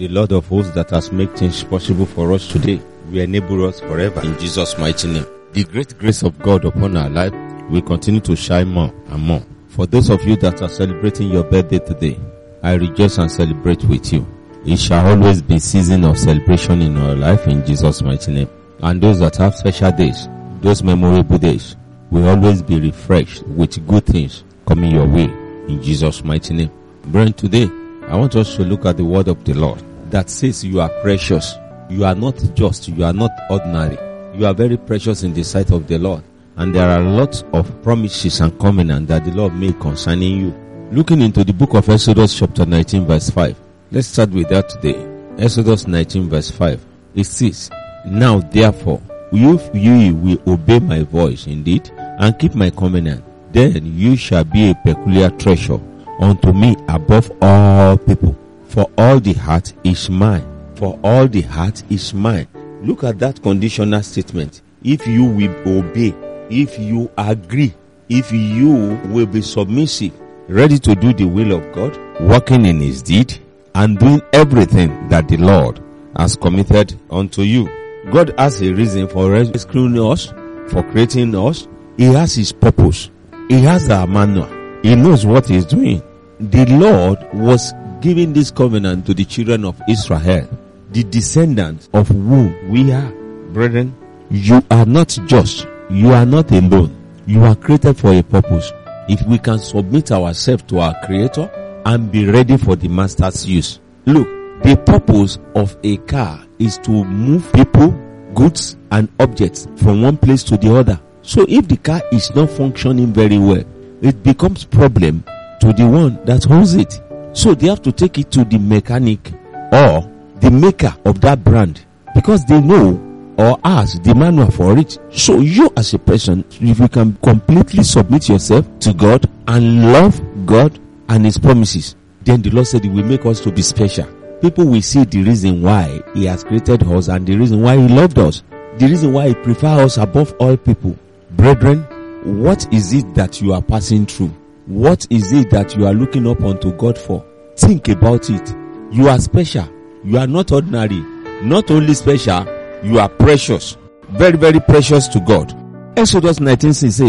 the Lord of hosts that has made things possible for us today. We enable us forever in Jesus' mighty name. The great grace of God upon our life will continue to shine more and more. For those of you that are celebrating your birthday today, I rejoice and celebrate with you. It shall always be season of celebration in our life in Jesus' mighty name. And those that have special days, those memorable days, will always be refreshed with good things coming your way in Jesus' mighty name. Brethren, today I want us to look at the word of the Lord that says you are precious. You are not just, you are not ordinary. You are very precious in the sight of the Lord. And there are lots of promises and covenant that the Lord made concerning you. Looking into the book of Exodus chapter 19 verse 5. Let's start with that today. Exodus 19 verse 5. It says, Now therefore, if you will obey my voice indeed, and keep my covenant, then you shall be a peculiar treasure unto me above all people. For all the heart is mine. For all the heart is mine. Look at that conditional statement. If you will obey, if you agree, if you will be submissive, ready to do the will of God, working in his deed, and doing everything that the Lord has committed unto you. God has a reason for rescuing us, for creating us. He has his purpose. He has our manual. He knows what he's doing. The Lord was giving this covenant to the children of Israel, the descendants of whom we are. Brethren, you are not just, you are not alone. You are created for a purpose. If we can submit ourselves to our creator and be ready for the master's use. Look, the purpose of a car is to move people, goods and objects from one place to the other. So if the car is not functioning very well, it becomes problem to the one that owns it. So they have to take it to the mechanic or the maker of that brand because they know or ask the manual for it. So you as a person, if you can completely submit yourself to God and love God and his promises, then the Lord said he will make us to be special. People will see the reason why he has created us and the reason why he loved us. The reason why he prefers us above all people. Brethren, what is it that you are passing through? What is it that you are looking up unto God for? Think about it. You are special. You are not ordinary. Not only special, you are precious. Very, very precious to God. Exodus 19 says,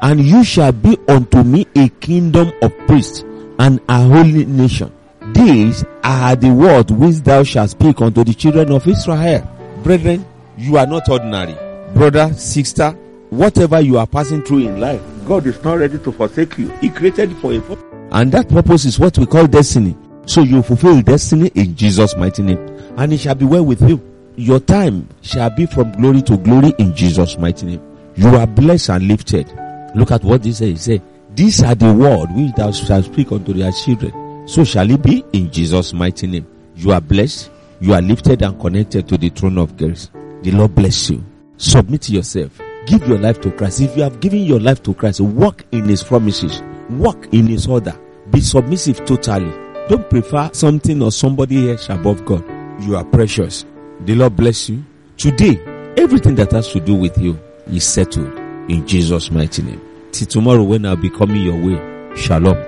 And you shall be unto me a kingdom of priests and a holy nation. These are the words which thou shalt speak unto the children of Israel. Brethren, you are not ordinary. Brother, sister, whatever you are passing through in life, God is not ready to forsake you. He created for a purpose. And that purpose is what we call destiny. So you fulfill destiny in Jesus' mighty name. And it shall be well with you. Your time shall be from glory to glory in Jesus' mighty name. You are blessed and lifted. Look at what this says. He said, These are the word which thou shalt speak unto their children. So shall it be in Jesus' mighty name. You are blessed. You are lifted and connected to the throne of grace. The Lord bless you. Submit yourself. Give your life to Christ. If you have given your life to Christ, walk in His promises. Walk in His order. Be submissive totally. Don't prefer something or somebody else above God. You are precious. The Lord bless you. Today, everything that has to do with you is settled in Jesus' mighty name. Till tomorrow when I'll be coming your way. Shalom.